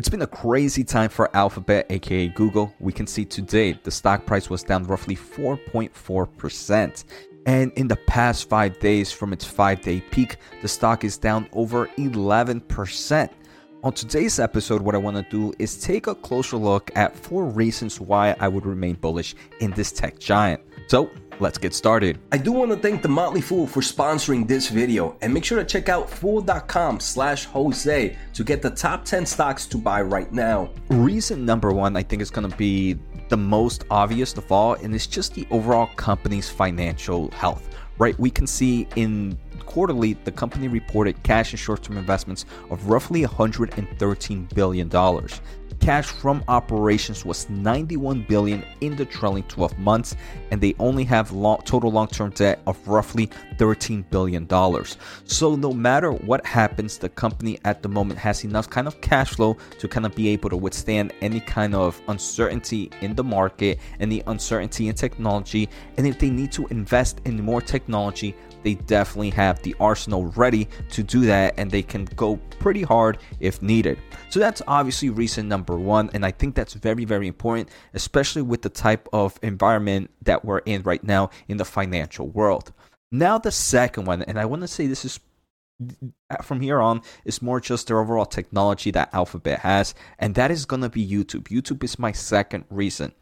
It's been a crazy time for Alphabet, aka Google. We can see today the stock price was down roughly 4.4%. And in the past five days from its five day peak, the stock is down over 11%. On today's episode, what I want to do is take a closer look at four reasons why I would remain bullish in this tech giant. So, let's get started. I do want to thank the Motley Fool for sponsoring this video and make sure to check out fool.com slash Jose to get the top 10 stocks to buy right now. Reason number one, I think is going to be the most obvious of all, and it's just the overall company's financial health, right? We can see in quarterly, the company reported cash and short term investments of roughly $113 billion. Cash from operations was 91 billion in the trailing 12 months, and they only have long, total long-term debt of roughly 13 billion dollars. So no matter what happens, the company at the moment has enough kind of cash flow to kind of be able to withstand any kind of uncertainty in the market, any uncertainty in technology, and if they need to invest in more technology, they definitely have the arsenal ready to do that and they can go pretty hard if needed. So that's obviously reason number one. And I think that's very, very important, especially with the type of environment that we're in right now in the financial world. Now, the second one, and I want to say this is from here on is more just the overall technology that Alphabet has, and that is going to be YouTube. YouTube is my second reason.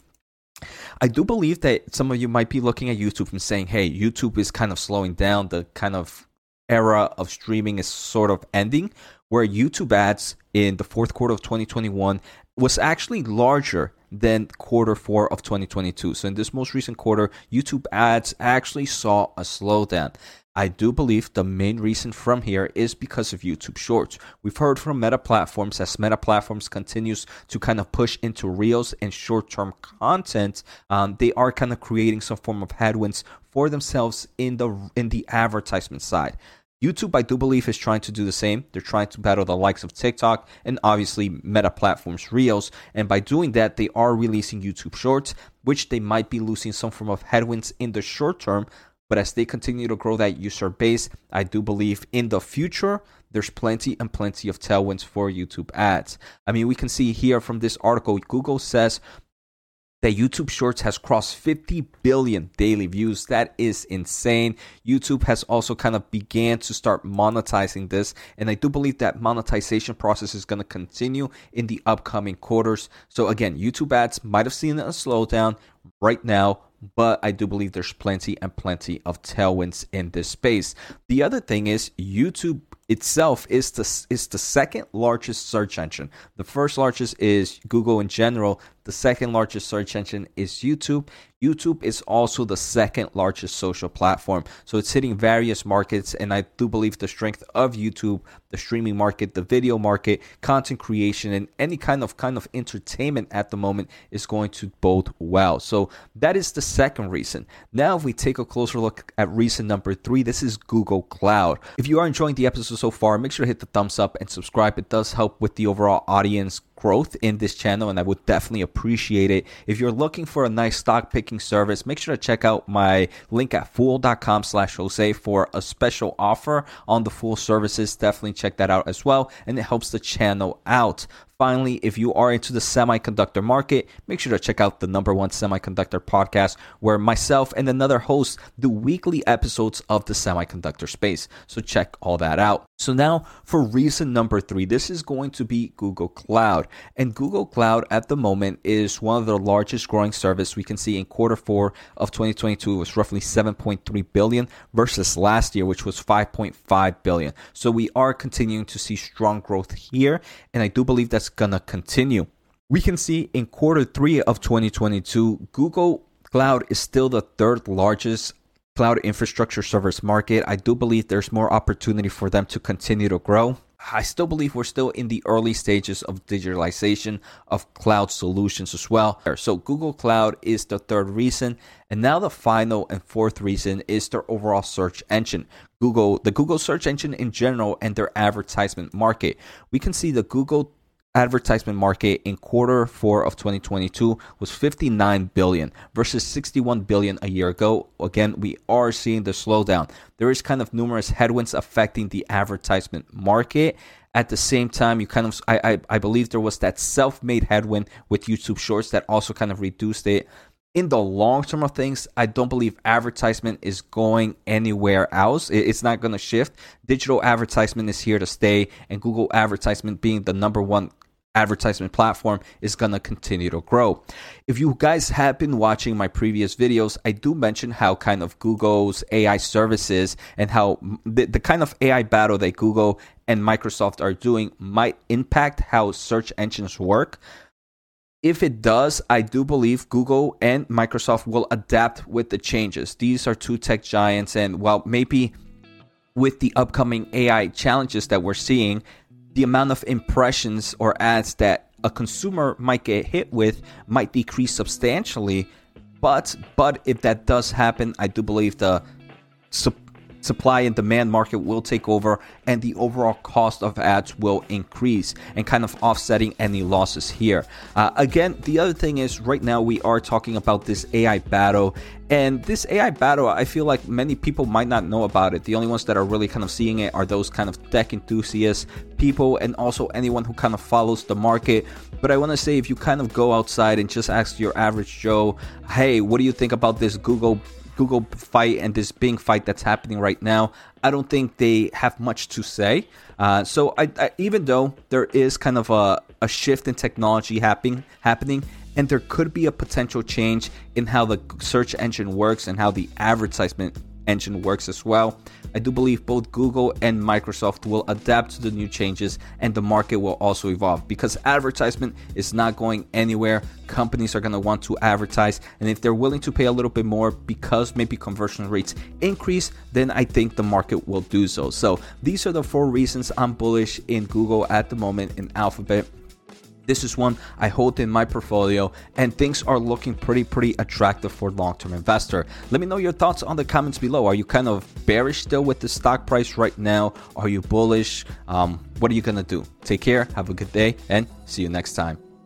I do believe that some of you might be looking at YouTube and saying, hey, YouTube is kind of slowing down. The kind of era of streaming is sort of ending, where YouTube ads in the fourth quarter of 2021 was actually larger than quarter four of 2022. So in this most recent quarter, YouTube ads actually saw a slowdown. I do believe the main reason from here is because of YouTube Shorts. We've heard from Meta Platforms as Meta Platforms continues to kind of push into Reels and short-term content. Um, they are kind of creating some form of headwinds for themselves in the in the advertisement side. YouTube, I do believe, is trying to do the same. They're trying to battle the likes of TikTok and obviously Meta Platforms Reels. And by doing that, they are releasing YouTube Shorts, which they might be losing some form of headwinds in the short term. But as they continue to grow that user base, I do believe in the future, there's plenty and plenty of tailwinds for YouTube ads. I mean, we can see here from this article, Google says that YouTube Shorts has crossed 50 billion daily views. That is insane. YouTube has also kind of began to start monetizing this, and I do believe that monetization process is going to continue in the upcoming quarters. So again, YouTube ads might have seen a slowdown right now, but I do believe there's plenty and plenty of tailwinds in this space. The other thing is YouTube itself is the is the second largest search engine. The first largest is Google in general. The second largest search engine is YouTube. YouTube is also the second largest social platform. So it's hitting various markets and I do believe the strength of YouTube, the streaming market, the video market, content creation and any kind of kind of entertainment at the moment is going to bode well. So that is the second reason. Now if we take a closer look at reason number 3, this is Google Cloud. If you are enjoying the episode so far, make sure to hit the thumbs up and subscribe. It does help with the overall audience growth in this channel and I would definitely appreciate it. If you're looking for a nice stock picking service, make sure to check out my link at fool.com slash Jose for a special offer on the Fool services. Definitely check that out as well and it helps the channel out. Finally, if you are into the semiconductor market, make sure to check out the number one semiconductor podcast where myself and another host do weekly episodes of the semiconductor space. So check all that out. So now for reason number three, this is going to be Google Cloud. And Google Cloud at the moment is one of the largest growing service we can see in quarter four of 2022 it was roughly 7.3 billion versus last year, which was 5.5 billion. So we are continuing to see strong growth here. And I do believe that's going to continue. We can see in quarter three of 2022, Google Cloud is still the third largest cloud infrastructure service market. I do believe there's more opportunity for them to continue to grow. I still believe we're still in the early stages of digitalization of cloud solutions as well. So Google Cloud is the third reason. And now the final and fourth reason is their overall search engine. Google, the Google search engine in general and their advertisement market. We can see the Google advertisement market in quarter four of 2022 was 59 billion versus 61 billion a year ago. Again, we are seeing the slowdown. There is kind of numerous headwinds affecting the advertisement market. At the same time, you kind of, I, I, I believe there was that self-made headwind with YouTube Shorts that also kind of reduced it in the long term of things, I don't believe advertisement is going anywhere else. It's not going to shift. Digital advertisement is here to stay, and Google advertisement being the number one advertisement platform is going to continue to grow. If you guys have been watching my previous videos, I do mention how kind of Google's AI services and how the, the kind of AI battle that Google and Microsoft are doing might impact how search engines work if it does, I do believe Google and Microsoft will adapt with the changes. These are two tech giants, and while maybe with the upcoming AI challenges that we're seeing, the amount of impressions or ads that a consumer might get hit with might decrease substantially. But but if that does happen, I do believe the supply and demand market will take over and the overall cost of ads will increase and kind of offsetting any losses here. Uh, again, the other thing is right now we are talking about this AI battle and this AI battle, I feel like many people might not know about it. The only ones that are really kind of seeing it are those kind of tech enthusiasts, people, and also anyone who kind of follows the market. But I want to say if you kind of go outside and just ask your average Joe, hey, what do you think about this Google Google fight and this Bing fight that's happening right now, I don't think they have much to say. Uh, so I, I, even though there is kind of a, a shift in technology happening, happening, and there could be a potential change in how the search engine works and how the advertisement engine works as well. I do believe both Google and Microsoft will adapt to the new changes and the market will also evolve because advertisement is not going anywhere. Companies are going to want to advertise, and if they're willing to pay a little bit more because maybe conversion rates increase, then I think the market will do so. So, these are the four reasons I'm bullish in Google at the moment in Alphabet. This is one I hold in my portfolio, and things are looking pretty, pretty attractive for long-term investor. Let me know your thoughts on the comments below. Are you kind of bearish still with the stock price right now? Are you bullish? Um, what are you gonna do? Take care, have a good day, and see you next time.